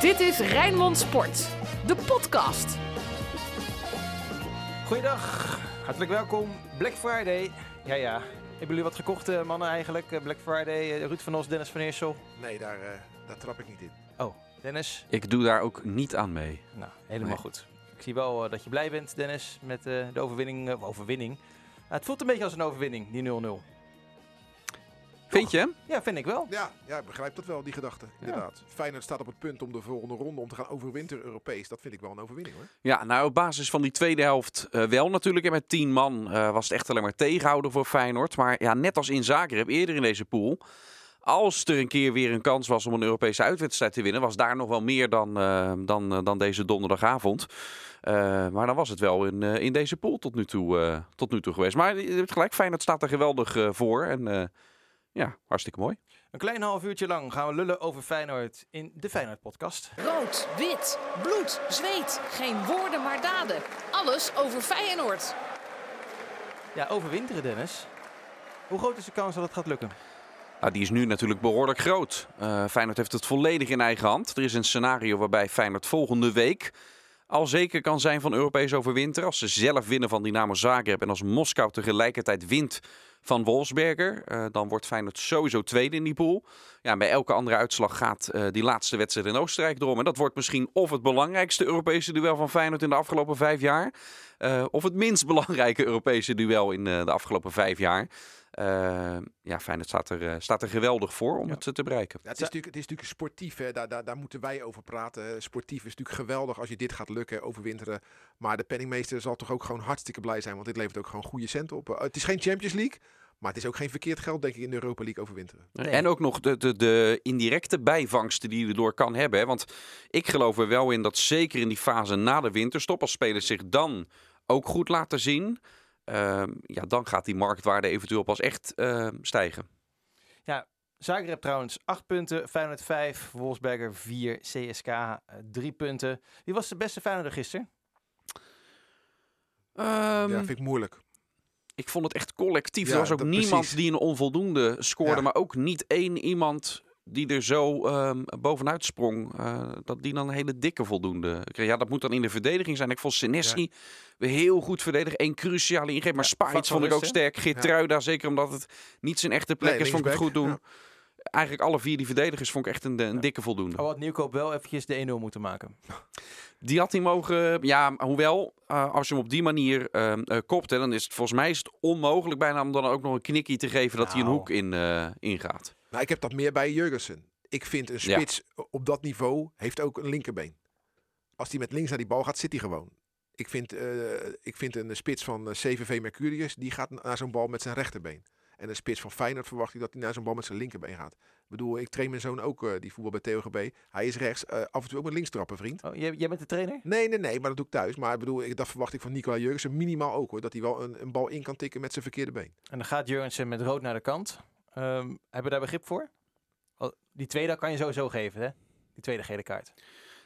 Dit is Rijnmond Sport, de podcast. Goeiedag, hartelijk welkom. Black Friday. Ja, ja. Hebben jullie wat gekocht, eh, mannen, eigenlijk? Eh, Black Friday, eh, Ruud van Os, Dennis van Eersel. Nee, daar, eh, daar trap ik niet in. Oh, Dennis? Ik doe daar ook niet aan mee. Nou, helemaal Nee. goed. Ik zie wel dat je blij bent, Dennis, met eh, de overwinning. eh, overwinning. Het voelt een beetje als een overwinning, die 0-0. Vind je? Ja, vind ik wel. Ja, ja, ik begrijp dat wel, die gedachte. Inderdaad. Feyenoord staat op het punt om de volgende ronde om te gaan overwinteren Europees. Dat vind ik wel een overwinning hoor. Ja, nou op basis van die tweede helft eh, wel natuurlijk. En met tien man eh, was het echt alleen maar tegenhouden voor Feyenoord. Maar ja, net als in Zagreb eerder in deze pool. Als er een keer weer een kans was om een Europese uitwedstrijd te winnen, was daar nog wel meer dan, eh, dan, dan deze donderdagavond. Eh, maar dan was het wel in, eh, in deze pool tot nu toe, eh, tot nu toe geweest. Maar je hebt gelijk, Feyenoord staat er geweldig voor. En eh, ja, hartstikke mooi. Een klein half uurtje lang gaan we lullen over Feyenoord in de Feyenoord-podcast. Rood, wit, bloed, zweet. Geen woorden maar daden. Alles over Feyenoord. Ja, overwinteren, Dennis. Hoe groot is de kans dat het gaat lukken? Nou, die is nu natuurlijk behoorlijk groot. Eh Feyenoord heeft het volledig in eigen hand. Er is een scenario waarbij Feyenoord volgende week al zeker kan zijn van Europees overwinteren. Als ze zelf winnen van Dynamo Zagreb en als Moskou tegelijkertijd wint van Wolfsberger. eh, dan wordt Feyenoord sowieso tweede in die pool. Ja, bij elke andere uitslag gaat eh, die laatste wedstrijd in Oostenrijk door. En dat wordt misschien of het belangrijkste Europese duel van Feyenoord in de afgelopen vijf jaar. eh, of het minst belangrijke Europese duel in de afgelopen vijf jaar. Eh, ja, Feyenoord staat er, eh, staat er geweldig voor om Ja. het eh, te bereiken. Ja, het, is natuurlijk, het is natuurlijk sportief, hè. Daar, daar, daar moeten wij over praten. Sportief is natuurlijk geweldig als je dit gaat lukken, overwinteren. Maar de penningmeester zal toch ook gewoon hartstikke blij zijn, want dit levert ook gewoon goede centen op. Het is geen Champions League, maar het is ook geen verkeerd geld, denk ik, in de Europa League overwinteren. Nee. En ook nog de, de, de indirecte bijvangsten die je erdoor kan hebben. Hè? Want ik geloof er wel in dat zeker in die fase na de winterstop, als spelers zich dan ook goed laten zien, ja, dan gaat die marktwaarde eventueel pas echt ehm, stijgen. Zagreb trouwens 8 punten, Feyenoord 5, Wolfsberger 4, CSK 3 punten. Wie was de beste Feyenoorder gisteren? Ehm, ja, vind ik moeilijk. Ik vond het echt collectief. Ja, er was ook niemand precies. die een onvoldoende scoorde, Ja. maar ook niet één iemand die er zo ehm, bovenuit sprong, eh, dat die dan een hele dikke voldoende kreeg. Ja, dat moet dan in de verdediging zijn. Ik vond Senesi weer heel goed verdedigen. Eén cruciale ingreep, maar Ja, vond ik ook sterk. Geertruida, zeker omdat het niet zijn echte plek Nee, is, vond ik het goed doen. Eigenlijk alle vier die verdedigers vond ik echt een, een Ja. dikke voldoende. Al had Nieuwkoop wel eventjes de 1-0 moeten maken. Die had hij mogen. Ja, hoewel, eh, als je hem op die manier ehm, eh, kopt, hè, dan is het volgens mij is het onmogelijk bijna om dan ook nog een knikkie te geven dat hij een Nou. hoek in eh, ingaat. Nou, ik heb dat meer bij Jurgensen. Ik vind een Ja. spits op dat niveau heeft ook een linkerbeen. Als hij met links naar die bal gaat, zit hij gewoon. Ik vind, eh, ik vind een spits van eh, CVV Mercurius, die gaat naar zo'n bal met zijn rechterbeen. En een spits van Feyenoord verwacht ik dat hij naar zo'n bal met zijn linkerbeen gaat. Ik bedoel, ik train mijn zoon ook, eh, die voetbal bij TOGB. Hij is rechts, eh, af en toe ook met links trappen, vriend. Oh, jij, jij bent de trainer? Nee, nee, nee, maar dat doe ik thuis. Maar ik bedoel, ik, dat verwacht ik van Nicola Jurgensen minimaal ook hoor. Dat hij wel een, een bal in kan tikken met zijn verkeerde been. En dan gaat Jurgensen met rood naar de kant. Ehm, hebben we daar begrip voor? Die tweede kan je sowieso geven, hè? Die tweede gele kaart.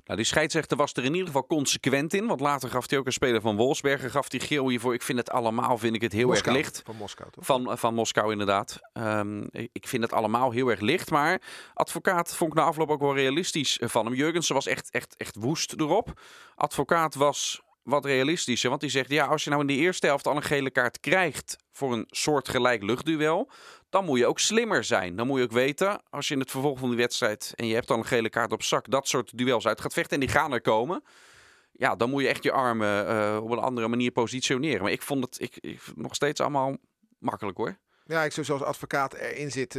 Nou, die scheidsrechter was er in ieder geval consequent in. Want later gaf hij ook een speler van Wolfsberger gaf hij geel hiervoor. Ik vind het allemaal vind ik het heel Moskou, erg licht. Van Moskou, toch? Van, eh, van Moskou inderdaad. Ehm, ik ik vind het allemaal heel erg licht. Maar advocaat vond ik na afloop ook wel realistisch eh, van hem. Jurgensen was echt, echt, echt woest erop. Advocaat was wat realistischer. Want die zegt, ja, als je nou in de eerste helft al een gele kaart krijgt... voor een soortgelijk luchtduel... dan moet je ook slimmer zijn. Dan moet je ook weten, als je in het vervolg van die wedstrijd... en je hebt dan een gele kaart op zak... dat soort duels uit gaat vechten en die gaan er komen... Ja, dan moet je echt je armen eh, op een andere manier positioneren. Maar ik vond het ik, nog steeds allemaal makkelijk hoor. Ja, ik zou zoals advocaat erin zit,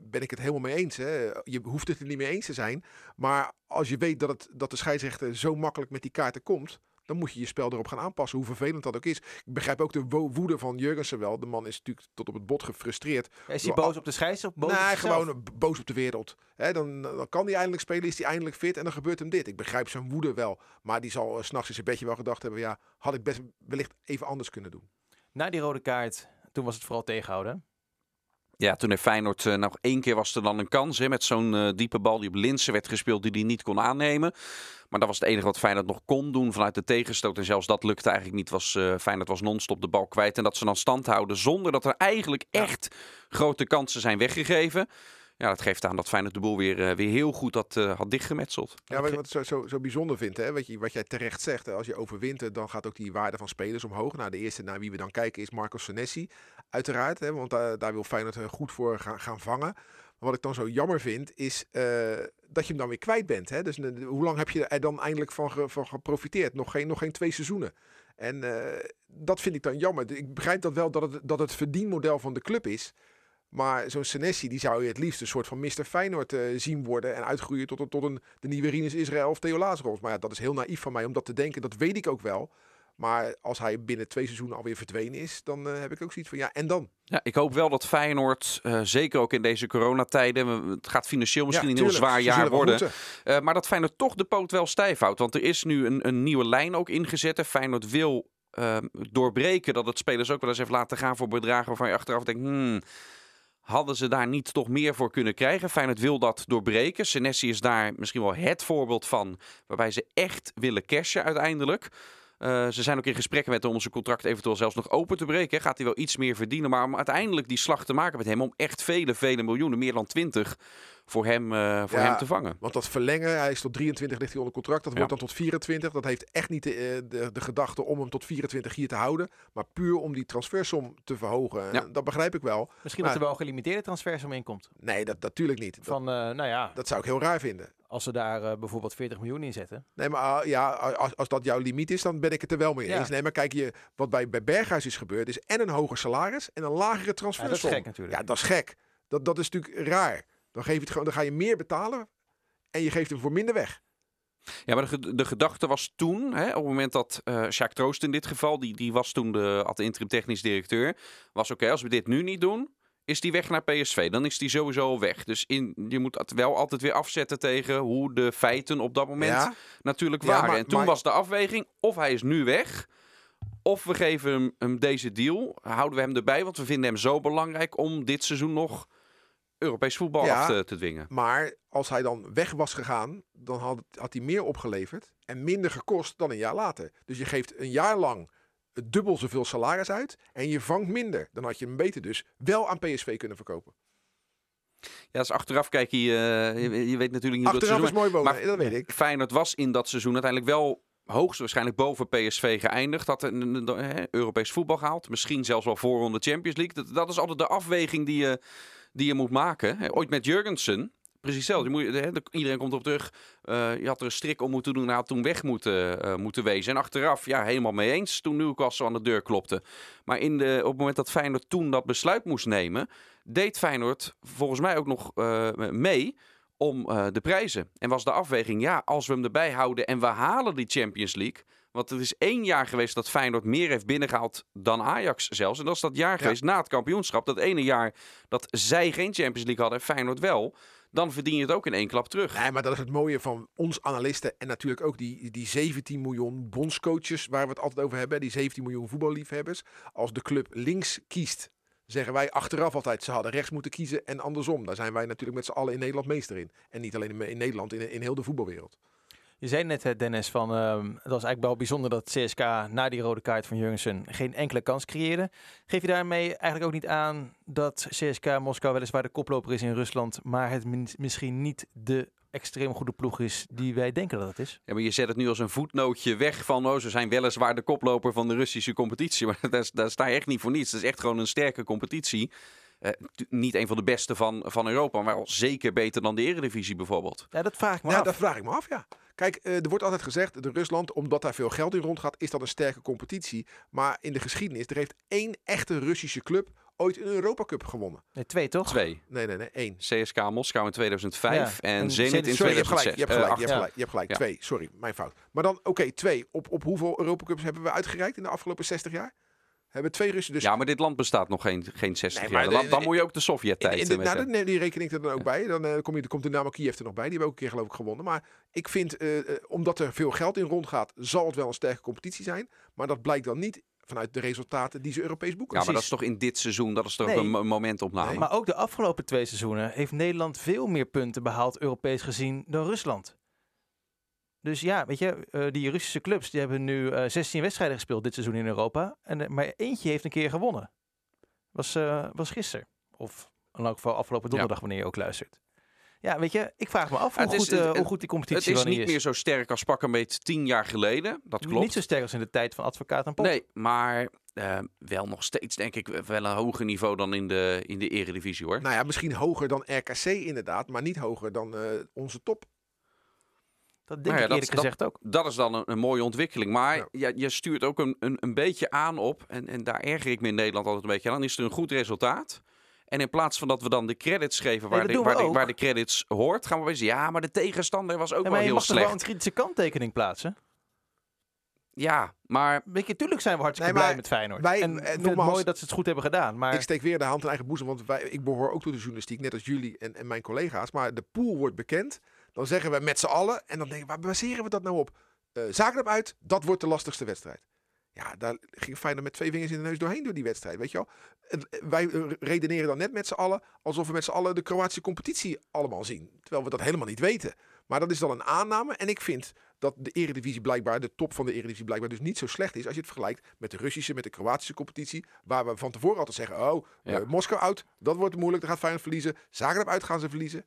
ben ik het helemaal mee eens. Hè. Je hoeft het er niet mee eens te zijn. Maar als je weet dat, het, dat de scheidsrechter zo makkelijk met die kaarten komt, dan moet je je spel erop gaan aanpassen, hoe vervelend dat ook is. Ik begrijp ook de wo- woede van Jurgensen wel. De man is natuurlijk tot op het bot gefrustreerd. Is hij boos op de scheidsrechter of boos op nee, gewoon b- boos op de wereld. Hè, dan, dan kan hij eindelijk spelen, is hij eindelijk fit en dan gebeurt hem dit. Ik begrijp zijn woede wel. Maar die zal s s'nachts in zijn bedje wel gedacht hebben, ja, had ik best wellicht even anders kunnen doen. Na die rode kaart, toen was het vooral tegenhouden. Ja, toen heeft Feyenoord eh, nog één keer was er dan een kans hè, met zo'n eh, diepe bal die op Linsen werd gespeeld die hij niet kon aannemen. Maar dat was het enige wat Feyenoord nog kon doen vanuit de tegenstoot. En zelfs dat lukte eigenlijk niet. Was, eh, Feyenoord was non-stop de bal kwijt. En dat ze dan stand houden zonder dat er eigenlijk echt grote kansen zijn weggegeven. Ja, dat geeft aan dat Feyenoord de boel weer, eh, weer heel goed had, eh, had dichtgemetseld. Ja, wat ik wat zo, zo, zo bijzonder vind, hè, wat, je, wat jij terecht zegt, hè, als je overwint, dan gaat ook die waarde van spelers omhoog. Nou, de eerste naar wie we dan kijken is Marco Senesi, uiteraard, hè, want daar, daar wil Feyenoord goed voor gaan, gaan vangen. Wat ik dan zo jammer vind, is eh, dat je hem dan weer kwijt bent. Hè? Dus eh, hoe lang heb je er dan eindelijk van, ge- van geprofiteerd? Nog geen, nog geen twee seizoenen. En eh, dat vind ik dan jammer. Ik begrijp dat wel dat het, dat het verdienmodel van de club is. Maar zo'n Senesi, die zou je het liefst een soort van Mr. Feyenoord zien worden. En uitgroeien tot, een- tot een, de nieuwe Rinus Israël of Theo Lazaros. Maar ja, dat is heel naïef van mij om dat te denken. Dat weet ik ook wel. Maar als hij binnen twee seizoenen alweer verdwenen is, dan eh, heb ik ook zoiets van ja, en dan? Ja, ik hoop wel dat Feyenoord, eh, zeker ook in deze coronatijden, het gaat financieel misschien Ja, een heel zwaar jaar worden. Eh, maar dat Feyenoord toch de poot wel stijf houdt. Want er is nu een, een nieuwe lijn ook ingezet. En Feyenoord wil ehm, doorbreken dat het spelers ook wel eens heeft laten gaan voor bedragen waarvan je achteraf denkt... Hmm, hadden ze daar niet toch meer voor kunnen krijgen? Feyenoord wil dat doorbreken. Senesi is daar misschien wel het voorbeeld van waarbij ze echt willen cashen uiteindelijk. Eh, ze zijn ook in gesprekken met hem om zijn contract eventueel zelfs nog open te breken. Gaat hij wel iets meer verdienen, maar om uiteindelijk die slag te maken met hem om echt vele, vele miljoenen, meer dan 20, voor hem, eh, voor Ja, hem te vangen. Want dat verlengen, hij is tot 23 ligt hij onder contract. Dat Ja. wordt dan tot 24. Dat heeft echt niet de, eh, de, de gedachte om hem tot 24 hier te houden. Maar puur om die transfersom te verhogen. Ja. Dat begrijp ik wel. Misschien Maar- dat er wel een gelimiteerde transfersom in komt. Nee, dat natuurlijk niet. Dat, Van, eh, nou ja, dat zou ik heel raar vinden. Als ze daar eh, bijvoorbeeld 40 miljoen in zetten. Nee, maar ah, ja, als, als dat jouw limiet is, dan ben ik het er wel mee Ja. eens. Nee, maar kijk, je, wat bij, bij Berghuis is gebeurd, is en een hoger salaris en een lagere Ja, transfersom. dat is gek natuurlijk. Ja, dat is gek. Dat, dat is natuurlijk raar. Dan, geef je het gewoon, dan ga je meer betalen en je geeft hem voor minder weg. Ja, maar de, de gedachte was toen, hè, op het moment dat eh Jacques Troost in dit geval, die, die was toen de, de interim technisch directeur, was oké, als we dit nu niet doen, is die weg naar PSV. Dan is die sowieso al weg. Dus in, je moet het wel altijd weer afzetten tegen hoe de feiten op dat moment Ja, natuurlijk Ja, waren. maar- en toen maar- was de afweging, of hij is nu weg, of we geven hem, hem deze deal, houden we hem erbij, want we vinden hem zo belangrijk om dit seizoen nog Europees voetbal Ja. af te, te dwingen. maar als hij dan weg was gegaan, dan had, had hij meer opgeleverd en minder gekost dan een jaar later. Dus je geeft een jaar lang dubbel zoveel salaris uit en je vangt minder. Dan had je hem beter dus wel aan PSV kunnen verkopen. Ja, dus achteraf kijk je, eh, je, je weet natuurlijk niet hoe dat Achteraf seizoen is mooi wonen, maar- dat weet ik. Feyenoord was in dat seizoen uiteindelijk wel hoogstwaarschijnlijk boven PSV geëindigd. Had een, een- een- hè, Europees voetbal gehaald. Misschien zelfs wel voorronde Champions League. Dat, dat is altijd de afweging die je, die je moet maken. Ooit met Jurgensen. Precies hetzelfde. Je moet, hè, iedereen komt op terug. Eh, je had er een strik om moeten doen. Hij had toen weg moeten, eh, moeten wezen. En achteraf, ja, helemaal mee eens. Toen Newcastle aan de deur klopte. Maar in de, op het moment dat Feyenoord toen dat besluit moest nemen... deed Feyenoord volgens mij ook nog eh, mee om de prijzen. En was de afweging, ja, als we hem erbij houden en we halen die Champions League. Want het is één jaar geweest dat Feyenoord meer heeft binnengehaald dan Ajax zelfs. En dat is dat jaar geweest na het kampioenschap. Dat ene jaar dat zij geen Champions League hadden en Feyenoord wel. Dan verdien je het ook in één klap terug. Nee, maar dat is het mooie van ons analisten en natuurlijk ook die, die 17 miljoen bondscoaches waar we het altijd over hebben. Die 17 miljoen voetballiefhebbers. Als de club links kiest, zeggen wij achteraf altijd ze hadden rechts moeten kiezen en andersom. Daar zijn wij natuurlijk met z'n allen in Nederland meester in. En niet alleen in, Nederland, in, in heel de voetbalwereld. Je zei net, Dennis, van ehm, het was eigenlijk wel bijzonder dat CSK na die rode kaart van Jurgensen geen enkele kans creëerde. Geef je daarmee eigenlijk ook niet aan dat CSK Moskou weliswaar de koploper is in Rusland, maar het misschien niet de extreem goede ploeg is die wij denken dat het is? Ja, maar je zet het nu als een voetnootje weg van, oh, ze zijn weliswaar de koploper van de Russische competitie. Maar daar, daar sta je echt niet voor niets. Het is echt gewoon een sterke competitie. Eh, niet een van de beste van, van Europa, maar wel zeker beter dan de Eredivisie bijvoorbeeld. Ja, dat vraag ik me Ja, af. dat vraag ik me af, ja. Kijk, eh, er wordt altijd gezegd, de Rusland, omdat daar veel geld in rondgaat, is dat een sterke competitie. Maar in de geschiedenis, er heeft één echte Russische club ooit een Europa Cup gewonnen. Nee, twee toch? Twee. Nee, nee, nee, één. CSK Moskou in 2005 Ja, en en Zenit Zenit- in Sorry, je hebt 2006. gelijk. Je hebt Eh, gelijk. je hebt gelijk. Je hebt gelijk. Ja. Twee. Sorry, mijn fout. Maar dan, oké, twee. Op, op hoeveel Europacups hebben we uitgereikt in de afgelopen 60 jaar? Hebben twee Russen dus... Ja, maar dit land bestaat nog geen, geen 60 Nee, jaar. Dan, de- dan de- moet je ook de Sovjet-tijd in de, nou, nee, die reken ik er dan ook bij. Dan eh, kom je, komt Dynamo Kiev er nog bij. Die hebben ook een keer geloof ik gewonnen. Maar ik vind, eh, eh, omdat er veel geld in rondgaat, zal het wel een sterke competitie zijn. Maar dat blijkt dan niet vanuit de resultaten die ze Europees boeken. Ja, maar dat is toch in dit seizoen, dat is toch Nee. ook een mo- momentopname. Nee. Maar ook de afgelopen twee seizoenen heeft Nederland veel meer punten behaald, Europees gezien, dan Rusland. Dus ja, weet je, eh, die Russische clubs die hebben nu eh 16 wedstrijden gespeeld dit seizoen in Europa. En, eh, maar eentje heeft een keer gewonnen. Was, eh, was gisteren. Of In elk geval afgelopen donderdag, wanneer je ook luistert. Ja, weet je, ik vraag me af hoe, is- goed, eh, het- hoe goed die competitie Het is niet meer zo sterk als pak een beetje tien jaar geleden. Dat klopt. Niet zo sterk als in de tijd van advocaat en pop. Nee, maar eh, wel nog steeds denk ik wel een hoger niveau dan in de, in de eredivisie hoor. Nou ja, misschien hoger dan RKC inderdaad, maar niet hoger dan eh, onze top. Dat denk ja, ik dat- eerlijk dat- gezegd ook. Dat is dan een, een mooie ontwikkeling. Maar Ja. ja, je stuurt ook een, een, een beetje aan op, en, en daar erger ik me in Nederland altijd een beetje aan, dan is er een goed resultaat. En in plaats van dat we dan de credits geven waar, de, waar, de, waar de credits hoort, gaan we weer zeggen, ja, maar de tegenstander was ook Ja, wel maar je heel mag toch wel slecht. een kritische kanttekening plaatsen? Ja, maar Weet je, tuurlijk zijn we hartstikke Nee, blij met Feyenoord. wij- en eh, het nogmaals- mooi dat ze het goed hebben gedaan. Maar Ik steek weer de hand in eigen boezem, want wij, ik behoor ook tot de journalistiek, net als jullie en, en mijn collega's. Maar de pool wordt bekend. Dan zeggen we met z'n allen, en dan denken we, waar baseren we dat nou op? Eh Zagreb uit, dat wordt de lastigste wedstrijd. Ja, daar ging Feyenoord met twee vingers in de neus doorheen door die wedstrijd, weet je wel. En, eh, wij eh, redeneren dan net met z'n allen alsof we met z'n allen de Kroatische competitie allemaal zien. Terwijl we dat helemaal niet weten. Maar dat is dan een aanname. En ik vind dat de Eredivisie blijkbaar, de top van de Eredivisie blijkbaar dus niet zo slecht is als je het vergelijkt met de Russische, met de Kroatische competitie. Waar we van tevoren altijd zeggen, oh, Ja. Moskou uit, dat wordt moeilijk, dan gaat Feyenoord verliezen. Zagreb uit gaan ze verliezen.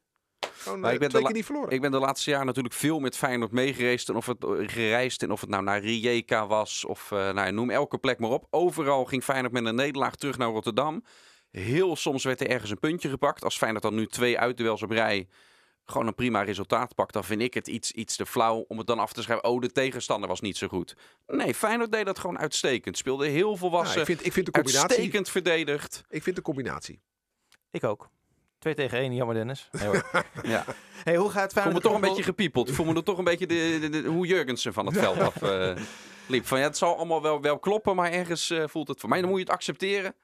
Gewoon Maar eh, ik ben twee de keer niet verloren. ik ben de laatste jaren natuurlijk veel met Feyenoord meegereisd. En of het, eh, gereisd en of het nou naar Rijeka was of eh, nou, noem elke plek maar op. Overal ging Feyenoord met een nederlaag terug naar Rotterdam. Heel soms werd er ergens een puntje gepakt. Als Feyenoord dan nu twee uitduels op rij gewoon een prima resultaat pakt, dan vind ik het iets, iets te flauw om het dan af te schrijven. Oh, de tegenstander was niet zo goed. Nee, Feyenoord deed dat gewoon uitstekend. Speelde heel volwassen, ik, vind, ik vind de combinatie. uitstekend verdedigd. Ik vind de combinatie. ik ook. 2 tegen 1, jammer Dennis. Nee, hoor. Ja. hey, hoe gaat Ik voel me Feyenoord toch een beetje gepiepeld. Ik voel me er toch een beetje de, de, de- hoe Jurgensen van het veld af eh, liep. Van, ja, het zal allemaal wel, wel kloppen, maar ergens eh, voelt het voor mij. Dan moet je het accepteren.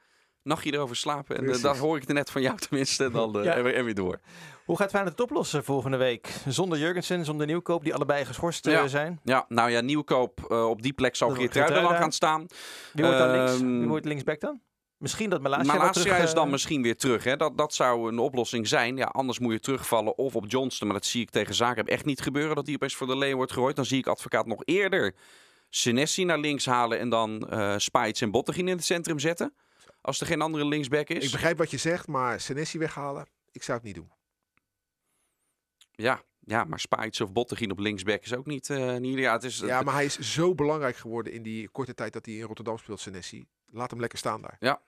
Nachtje erover slapen. En eh, dan hoor ik het net van jou tenminste. En dan eh, Ja. en, weer, en weer door. Hoe gaat Feyenoord het oplossen volgende week? Zonder Jurgensen, zonder Nieuwkoop, die allebei geschorst Ja. zijn. Ja, nou ja, Nieuwkoop eh, op die plek zal Dat Geertruida. gaan staan. Wie wordt dan links? Ehm, Wie wordt linksback dan? Misschien dat Malasia Malasia terug, is eh, dan misschien weer terug. Hè? Dat, dat zou een oplossing zijn. Ja, anders moet je terugvallen of op Johnston. Maar dat zie ik tegen Zagreb echt niet gebeuren. Dat die opeens voor de leeuw wordt gegooid. Dan zie ik advocaat nog eerder Senesi naar links halen. En dan eh Spijts en Bottegien in het centrum zetten. Als er geen andere linksback is. Ik begrijp wat je zegt, maar Senesi weghalen, ik zou het niet doen. Ja, ja, maar Spijts of Bottegien op linksback is ook niet... eh niet ja, het is, Ja, maar hij is zo belangrijk geworden in die korte tijd dat hij in Rotterdam speelt, Senesi. Laat hem lekker staan daar. Ja,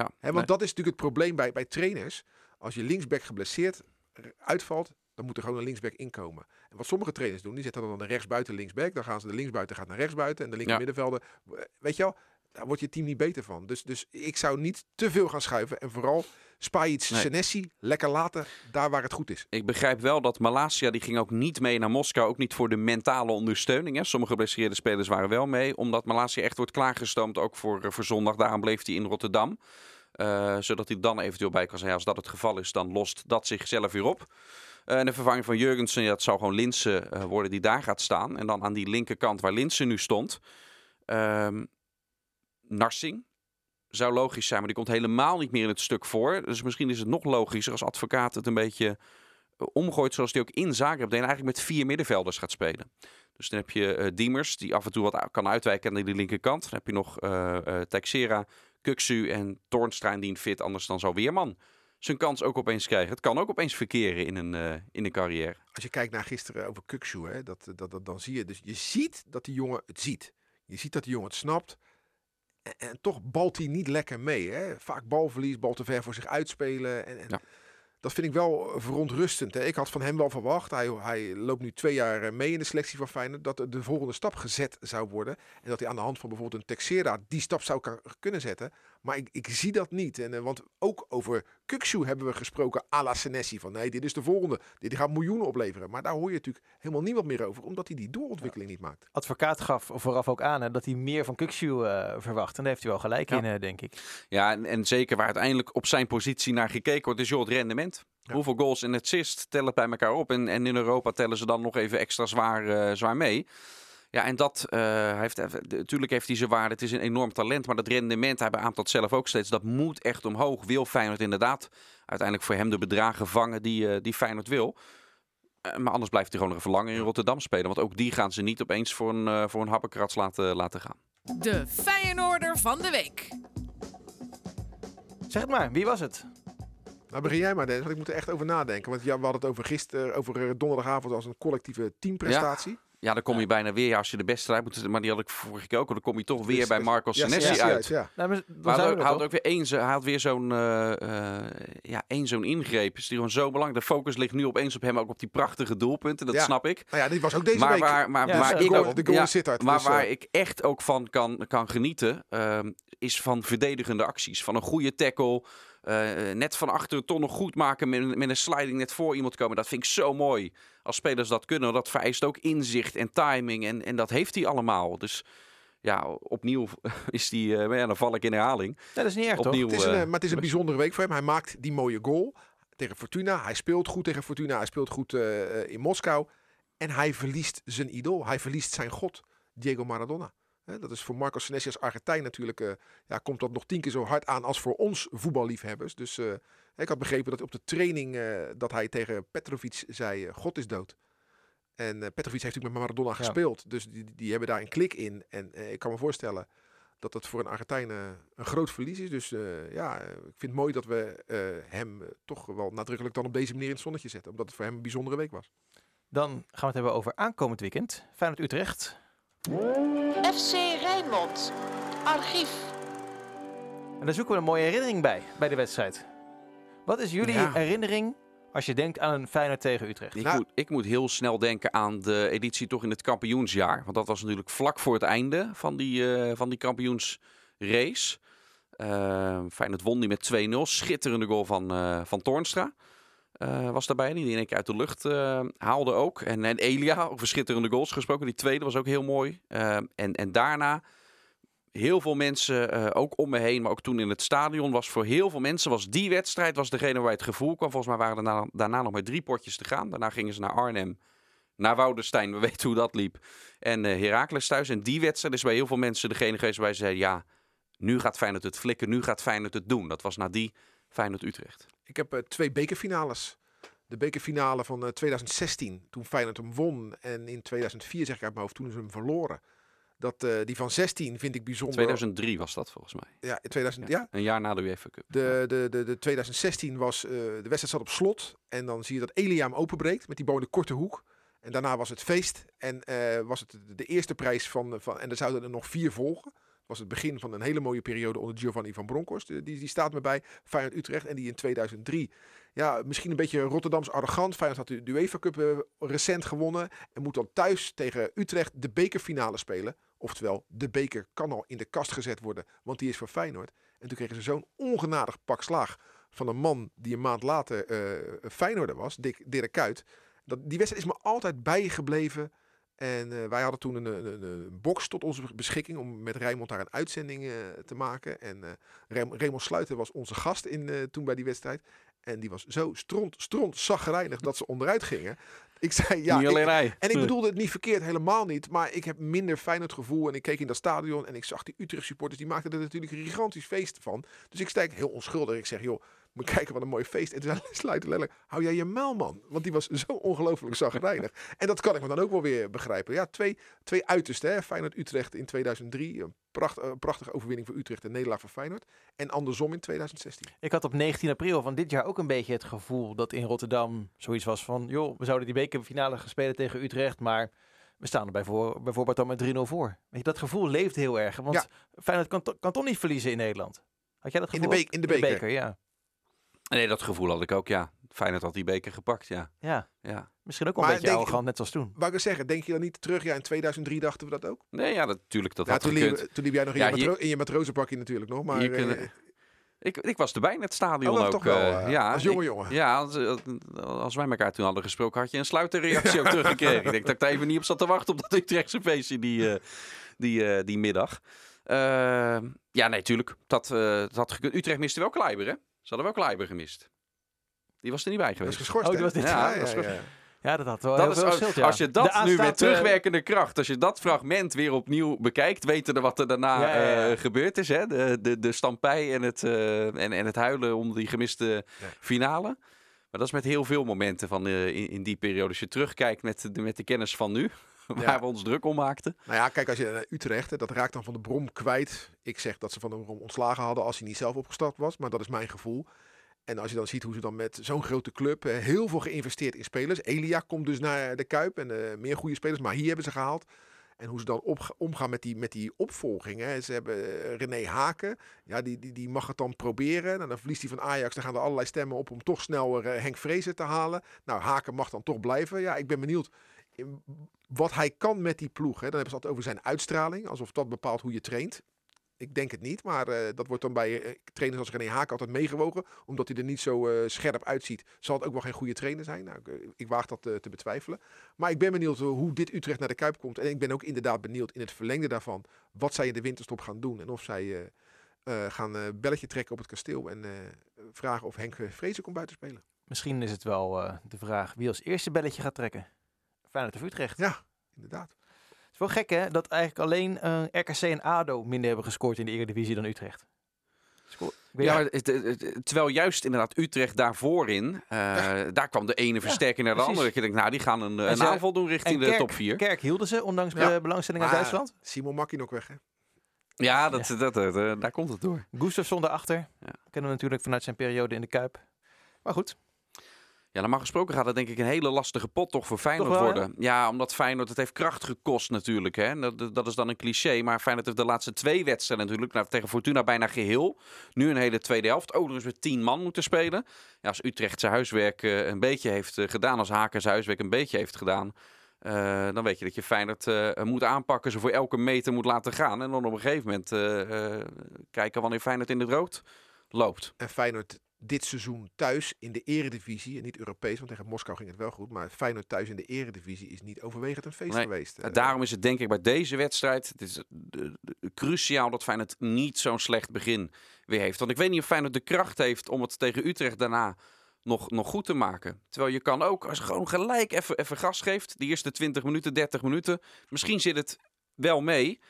Hè, want nee. dat is natuurlijk het probleem bij, bij trainers. Als je linksback geblesseerd r- uitvalt, dan moet er gewoon een linksback inkomen. En wat sommige trainers doen, die zetten dan de rechtsbuiten linksback. Dan gaan ze de linksbuiten gaat naar rechtsbuiten en de linker Ja. middenvelder. Weet je wel, daar wordt je team niet beter van. Dus, dus ik zou niet te veel gaan schuiven. En vooral Spajic, Nee. Senesi, lekker laten, daar waar het goed is. Ik begrijp wel dat Malasia, die ging ook niet mee naar Moskou. Ook niet voor de mentale ondersteuning. Hè. Sommige geblesseerde spelers waren wel mee. Omdat Malasia echt wordt klaargestoomd, ook voor, eh, voor zondag. Daarom bleef hij in Rotterdam. Eh, zodat hij dan eventueel bij kan zijn. Ja, als dat het geval is, dan lost dat zichzelf weer op. Eh, en de vervanging van Jurgensen, ja, dat zou gewoon Linsen worden die daar gaat staan. En dan aan die linkerkant waar Linsen nu stond. ehm, Narsing zou logisch zijn, maar die komt helemaal niet meer in het stuk voor. Dus misschien is het nog logischer als advocaat het een beetje eh, omgooit zoals hij ook in Zagreb deed. En eigenlijk met vier middenvelders gaat spelen. Dus dan heb je eh, Diemers, die af en toe wat kan uitwijken naar die linkerkant. Dan heb je nog eh eh, Teixeira, Kuksu en Toornstra die fit. Anders dan zou Weerman zijn kans ook opeens krijgen. Het kan ook opeens verkeren in een, in een carrière. Als je kijkt naar gisteren over Kuksu, hè, dat, dat, dat, dan zie je dus, je ziet dat die jongen het ziet. Je ziet dat die jongen het snapt. En, en toch balt hij niet lekker mee. Hè? Vaak balverlies, bal te ver voor zich uitspelen. En, en Ja. Dat vind ik wel eh, verontrustend. Hè? Ik had van hem wel verwacht, hij, hij loopt nu twee jaar eh, mee in de selectie van Feyenoord, dat de volgende stap gezet zou worden. En dat hij aan de hand van bijvoorbeeld een Texera die stap zou kunnen zetten. Maar ik, ik zie dat niet. En, eh, want ook over Kuksu hebben we gesproken à la Senesi. Van nee, dit is de volgende. Dit gaat miljoenen opleveren. Maar daar hoor je natuurlijk helemaal niemand meer over. Omdat hij die doorontwikkeling niet maakt. Advocaat gaf vooraf ook aan hè, dat hij meer van Kukshu eh, verwacht. En daar heeft hij wel gelijk Ja. in, eh, denk ik. Ja, en, en zeker waar uiteindelijk op zijn positie naar gekeken wordt, is joh, het rendement. Ja. Hoeveel goals en assists tellen bij elkaar op. En, en in Europa tellen ze dan nog even extra zwaar, zwaar mee. Ja, en dat eh, hij heeft natuurlijk heeft hij zijn waarde. Het is een enorm talent, maar dat rendement, hij beaamt dat zelf ook steeds. Dat moet echt omhoog. Wil Feyenoord inderdaad uiteindelijk voor hem de bedragen vangen die, eh, die Feyenoord wil. Eh, maar anders blijft hij gewoon nog even langer in Rotterdam spelen. Want ook die gaan ze niet opeens voor een, voor een happenkrats laten, laten gaan. De Feyenoorder van de week. Zeg het maar, wie was het? Nou, begin jij maar, Dennis, want ik moet er echt over nadenken. Want ja, we hadden het over gisteren, over donderdagavond als een collectieve teamprestatie. Ja, dan kom je bijna weer, ja, als je de beste eruit moet, maar die had ik vorige keer ook, al, dan kom je toch weer bij Marco Ja, Senesi Senesi uit. ja. Nou, maar dan Maar hij er had ook weer één, had weer zo'n, eh, eh, ja, één zo'n ingreep. Is die gewoon zo belangrijk. De focus ligt nu opeens op hem, ook op die prachtige doelpunten. Dat Ja. snap ik. Nou ja, dit was ook deze maar week. waar, maar, Ja, waar ik ook, de goal ja, maar dus, waar ik echt ook van kan, kan genieten, ehm, is van verdedigende acties. Van een goede tackle. eh, net van achter toch nog goed maken met, met een sliding net voor iemand komen. Dat vind ik zo mooi. Als spelers dat kunnen, dat vereist ook inzicht en timing. En, en dat heeft hij allemaal. Dus ja, opnieuw is die. eh, maar ja, dan val ik in herhaling. Dat is niet erg, toch? Opnieuw. Het is een, eh, maar het is een bijzondere week voor hem. Hij maakt die mooie goal tegen Fortuna. Hij speelt goed tegen Fortuna. Hij speelt goed in Moskou. En hij verliest zijn idool. Hij verliest zijn god, Diego Maradona. Dat is voor Marco Senesi als Argentijn natuurlijk... eh, ja, komt dat nog tien keer zo hard aan als voor ons voetballiefhebbers. Dus eh, ik had begrepen dat op de training... eh, dat hij tegen Petrovic zei, God is dood. En Petrovic heeft natuurlijk met Maradona Ja. gespeeld. Dus die, die hebben daar een klik in. En ik kan me voorstellen dat het voor een Argentijn een groot verlies is. Dus ja, ik vind het mooi dat we hem toch wel nadrukkelijk dan op deze manier in het zonnetje zetten. Omdat het voor hem een bijzondere week was. Dan gaan we het hebben over aankomend weekend. Feyenoord-Utrecht. FC Rijnmond. Archief. En daar zoeken we een mooie herinnering bij, bij de wedstrijd. Wat is jullie Ja. herinnering als je denkt aan een Feyenoord tegen Utrecht? Ik, Nou- moet, ik moet heel snel denken aan de editie toch in het kampioensjaar. Want dat was natuurlijk vlak voor het einde van die, eh, van die kampioensrace. Uh, Feyenoord won die met 2-0. Schitterende goal van, eh, van Toornstra. Eh, was daarbij, die in één keer uit de lucht eh, haalde ook. En, en Elia, over schitterende goals gesproken. Die tweede was ook heel mooi. Eh, en, en daarna heel veel mensen, ook om me heen, maar ook toen in het stadion, was voor heel veel mensen, was die wedstrijd was degene waar het gevoel kwam. Volgens mij waren er daarna, nog maar drie potjes te gaan. Daarna gingen ze naar Arnhem, naar Woudenstein, we weten hoe dat liep. En Heracles thuis. En die wedstrijd is bij heel veel mensen degene geweest waar ze zeiden, ja, nu gaat Feyenoord het flikken, nu gaat Feyenoord het doen. Dat was na die Feyenoord-Utrecht. Ik heb eh, twee bekerfinales. De bekerfinale van eh, 2016, toen Feyenoord hem won. En in 2004, zeg ik uit mijn hoofd, toen ze hem verloren. Dat, eh, die van 16 vind ik bijzonder. 2003 was dat volgens mij. Ja, in 2000, ja. Een jaar na de UEFA Cup. De, de, de, de 2016 was, eh, de wedstrijd zat op slot. En dan zie je dat Elia hem openbreekt met die de korte hoek. En daarna was het feest. En eh, was het de, de eerste prijs van, van... En er zouden er nog vier volgen. Was het begin van een hele mooie periode onder Giovanni van Bronckhorst. Die, die staat me bij Feyenoord Utrecht. En die in 2003... Ja, misschien een beetje Rotterdams arrogant. Feyenoord had de, UEFA Cup eh, recent gewonnen. En moet dan thuis tegen Utrecht de bekerfinale spelen. Oftewel, de beker kan al in de kast gezet worden. Want die is voor Feyenoord. En toen kregen ze zo'n ongenadig pak slaag van een man die een maand later eh Feyenoorder was, Dick, Dirk Kuyt. Dat, die wedstrijd is me altijd bijgebleven. En eh, wij hadden toen een, een, een, box tot onze beschikking om met Rijmond daar een uitzending eh, te maken. En Rem, Raymond Sluiter was onze gast in, toen bij die wedstrijd. En die was zo stront, stront zaggerijnig dat ze onderuit gingen. Ik zei, ja, ik- en ik bedoelde het niet verkeerd, helemaal niet. Maar ik heb minder fijn het gevoel. En ik keek in dat stadion en ik zag die Utrecht supporters. Die maakten er natuurlijk een gigantisch feest van. Dus ik sta heel onschuldig. Ik zeg, joh, moet kijken wat een mooi feest. En toen zei Sluiter letterlijk, hou jij je muil, man. Want die was zo ongelooflijk zagrijnig. en dat kan ik me dan ook wel weer begrijpen. Ja, twee, twee uitersten. Hè. Feyenoord-Utrecht in 2003. Een pracht, eh, prachtige overwinning voor Utrecht. Een nederlaag voor Feyenoord. En andersom in 2016. Ik had op 19 april van dit jaar ook een beetje het gevoel dat in Rotterdam zoiets was van... joh, we zouden die bekerfinale gaan spelen tegen Utrecht, maar we staan er bijvoor- bijvoorbeeld dan met 3-0 voor. Weet je, dat gevoel leeft heel erg. Want Ja. Feyenoord kan, kan toch niet verliezen in Nederland? Had jij dat In de gevoel? be- in de beker. ja. Nee, dat gevoel had ik ook, ja. Feyenoord had die beker gepakt, ja. Ja, ja. misschien ook wel een Maar beetje arrogant, net zoals toen. Wou ik eens zeggen, denk je dan niet terug? Ja, in 2003 dachten we dat ook. Nee, ja, dat, natuurlijk, dat Ja, had toen, gekund. liep, toen liep jij nog in, je, matro- in je matrozenpakje natuurlijk nog. Maar eh, kunnen- Ik, ik was erbij in het stadion oh, dat ook. toch wel, eh, eh, ja, als jonge ik- jongen. Ja, als, als wij elkaar toen hadden gesproken, had je een sluiterreactie ook teruggekregen. Ik denk dat ik daar even niet op zat te wachten op dat Utrechtse feestje die, eh, die, eh, die middag. Ja, nee, tuurlijk. Dat, eh, dat had gekund. Utrecht miste wel Kleiber, hè? Ze hadden wel Kleiber gemist. Die was er niet bij Dat is geweest. geschorst, Oh, was dit- Ja, ja, dat is ja, ja. Ja, dat had wel Dat heel is, veel als, geschild, ja. als je De dat nu met terugwerkende kracht, als je dat fragment weer opnieuw bekijkt, wetende wat er daarna Ja, ja, ja. eh, gebeurd is. Hè? De, de, de stampij en het, eh, en, en het huilen om die gemiste Ja. finale. Maar dat is met heel veel momenten van, eh, in, in die periode. Als je terugkijkt met, de, met de kennis van nu, waar Ja. we ons druk om maakten. Nou ja, kijk, als je naar Utrecht, hè, dat raakt dan van de Brom kwijt. Ik zeg dat ze van de Brom ontslagen hadden als hij niet zelf opgestapt was, maar dat is mijn gevoel. En als je dan ziet hoe ze dan met zo'n grote club heel veel geïnvesteerd in spelers. Elia komt dus naar de Kuip en eh, meer goede spelers, maar hier hebben ze gehaald. En hoe ze dan op, omgaan met die, met die opvolging. Hè. Ze hebben eh, René Haken. Ja, die, die, die mag het dan proberen. Nou, dan verliest hij van Ajax. Dan gaan er allerlei stemmen op om toch snel eh, Henk Vrezen te halen. Nou, Haken mag dan toch blijven. Ja, ik ben benieuwd wat hij kan met die ploeg. Hè. Dan hebben ze het over zijn uitstraling. Alsof dat bepaalt hoe je traint. Ik denk het niet, maar uh, dat wordt dan bij uh, trainers als René Haak altijd meegewogen. Omdat hij er niet zo uh, scherp uitziet, zal het ook wel geen goede trainer zijn. Nou, ik, ik waag dat te betwijfelen. Maar ik ben benieuwd hoe dit Utrecht naar de Kuip komt. En ik ben ook inderdaad benieuwd in het verlengde daarvan wat zij in de winterstop gaan doen. En of zij gaan belletje trekken op het kasteel en vragen of Henk Vrezen komt buiten spelen. Misschien is het wel de vraag wie als eerste belletje gaat trekken. Feyenoord of Utrecht? Ja, inderdaad. Het is wel gek hè, dat eigenlijk alleen uh, RKC en ADO minder hebben gescoord in de Eredivisie dan Utrecht. Ja, maar het, het, het, terwijl juist inderdaad Utrecht daarvoor in, uh, ja. daar kwam de ene versterking naar de andere. Dat je denkt, nou, die gaan een, een aanval doen richting Kerk, de top 4. Kerk hielden ze, ondanks ja. belangstelling uit Duitsland. Simon Makkie ook weg, hè? Ja, dat, ja. Dat, dat, dat, daar komt het door. Gustafsson erachter. Ja. Kennen we natuurlijk vanuit zijn periode in de Kuip. Maar goed, ja, normaal gesproken gaat het denk ik een hele lastige pot toch voor Feyenoord toch wel, worden. Ja? ja? omdat Feyenoord, het heeft kracht gekost natuurlijk. Hè? Dat, dat is dan een cliché. Maar Feyenoord heeft de laatste twee wedstrijden natuurlijk nou, tegen Fortuna bijna geheel. Nu een hele tweede helft. Ook nog eens met tien man moeten spelen. Ja, als Utrecht zijn huiswerk uh, een beetje heeft uh, gedaan, als Haken zijn huiswerk een beetje heeft gedaan... Uh, dan weet je dat je Feyenoord moet aanpakken, ze voor elke meter moet laten gaan. En dan op een gegeven moment kijken wanneer Feyenoord in het rood loopt. En Feyenoord dit seizoen thuis in de eredivisie, en niet Europees, want tegen Moskou ging het wel goed, maar Feyenoord thuis in de eredivisie is niet overwegend een feest nee, geweest. Daarom is het denk ik bij deze wedstrijd het is cruciaal dat Feyenoord niet zo'n slecht begin weer heeft. Want ik weet niet of Feyenoord de kracht heeft om het tegen Utrecht daarna nog, nog goed te maken. Terwijl je kan ook, als je gewoon gelijk even, even gas geeft, de eerste 20 minuten, 30 minuten, misschien zit het wel mee.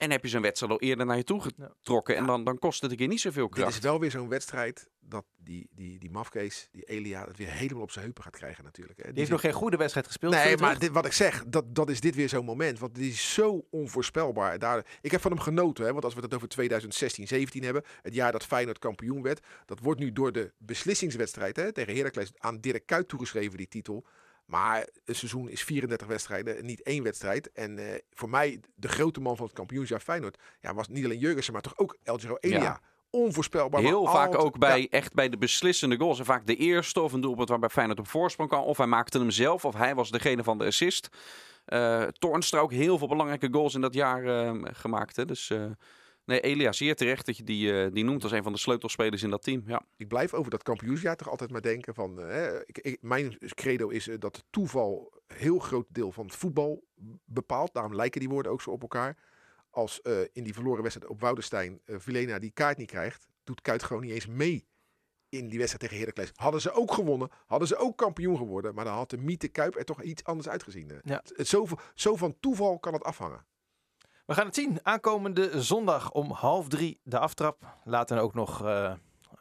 En heb je zo'n wedstrijd al eerder naar je toe getrokken. En dan, dan kost het een keer niet zoveel kracht. Dit is wel weer zo'n wedstrijd dat die, die, die mafkees, die Elia, het weer helemaal op zijn heupen gaat krijgen natuurlijk. Hè. Die, die heeft nog geen goede wedstrijd gespeeld. Nee, maar dit, wat ik zeg, dat, dat is dit weer zo'n moment. Want die is zo onvoorspelbaar. Daar, ik heb van hem genoten. Hè, want als we het over 2016, 17 hebben, het jaar dat Feyenoord kampioen werd. Dat wordt nu door de beslissingswedstrijd hè, tegen Heracles aan Dirk Kuyt toegeschreven, die titel. Maar een seizoen is 34 wedstrijden, niet één wedstrijd. En uh, voor mij, de grote man van het kampioensjaar Feyenoord, ja, was niet alleen Jurgensen, maar toch ook Elgero Elia. Ja. Onvoorspelbaar. Heel vaak altijd, ook bij, ja. echt bij de beslissende goals. En vaak de eerste of een doelpunt waarbij Feyenoord op voorsprong kwam. Of hij maakte hem zelf, of hij was degene van de assist. Uh, Toornstra ook heel veel belangrijke goals in dat jaar uh, gemaakt. Hè. Dus... Nee, Elia, zeer terecht dat je die, uh, die noemt als een van de sleutelspelers in dat team. Ja. Ik blijf over dat kampioensjaar toch altijd maar denken van... Uh, ik, ik, mijn credo is uh, dat toeval heel groot deel van het voetbal bepaalt. Daarom lijken die woorden ook zo op elkaar. Als in die verloren wedstrijd op Woudenstein Vilena die kaart niet krijgt... doet Kuit gewoon niet eens mee in die wedstrijd tegen Heracles. Hadden ze ook gewonnen, hadden ze ook kampioen geworden. Maar dan had de Mythe Kuip er toch iets anders uitgezien. Ja. Het, zo, zo van toeval kan het afhangen. We gaan het zien. Aankomende zondag om half drie de aftrap. Later ook nog uh,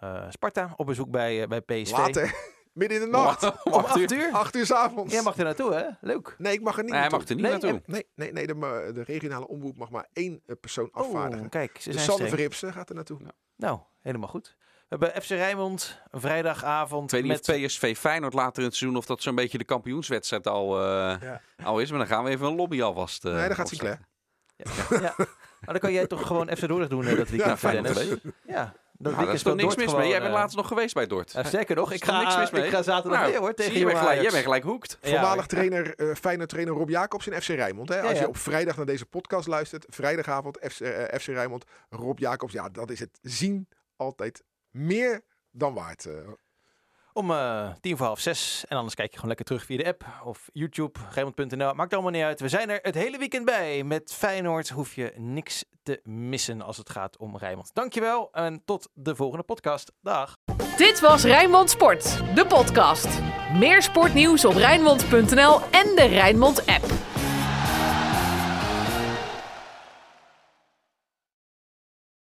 uh, Sparta op bezoek bij, uh, bij PSV. Later. Midden in de nacht. Om acht uur? Acht uur s avonds. Jij mag er naartoe, hè? Leuk. Nee, ik mag er niet nee, naartoe. Hij mag er niet nee, naartoe. Nee, nee, nee de, de, regionale omroep mag maar één persoon afvaardigen. Oh, kijk, ze dus zijn Sander Verripsen gaat er naartoe. Nou. nou, helemaal goed. We hebben FC Rijnmond, een vrijdagavond. Ik weet niet met... of PSV Feyenoord later in het seizoen... of dat zo'n beetje de kampioenswedstrijd al, uh, ja. al is. Maar dan gaan we even een lobby alvast uh, Nee, dan gaat Sinclair. Ja. ja. Maar dan kan jij toch gewoon FC Dordrecht doen uh, dat weekend, ja, Dennis. Ja, dat nou, is toch niks mis mee. Jij bent laatst nog geweest bij Dort. Uh, sterker nog, ik ga, niks mis mee. ik ga zaterdag nou, weer hoor, tegen je bent gelijk, Jij bent gelijk hoekt. Ja, Voormalig trainer, uh, fijne trainer Rob Jacobs in FC Rijnmond. Hè? Als je op vrijdag naar deze podcast luistert, vrijdagavond FC, uh, FC Rijnmond, Rob Jacobs. Ja, dat is het zien altijd meer dan waard. Om uh, tien voor half zes. En anders kijk je gewoon lekker terug via de app of YouTube. Rijnmond.nl. Maakt allemaal niet uit. We zijn er het hele weekend bij. Met Feyenoord hoef je niks te missen als het gaat om Rijnmond. Dankjewel en tot de volgende podcast. Dag. Dit was Rijnmond Sport, de podcast. Meer sportnieuws op Rijnmond.nl en de Rijnmond app.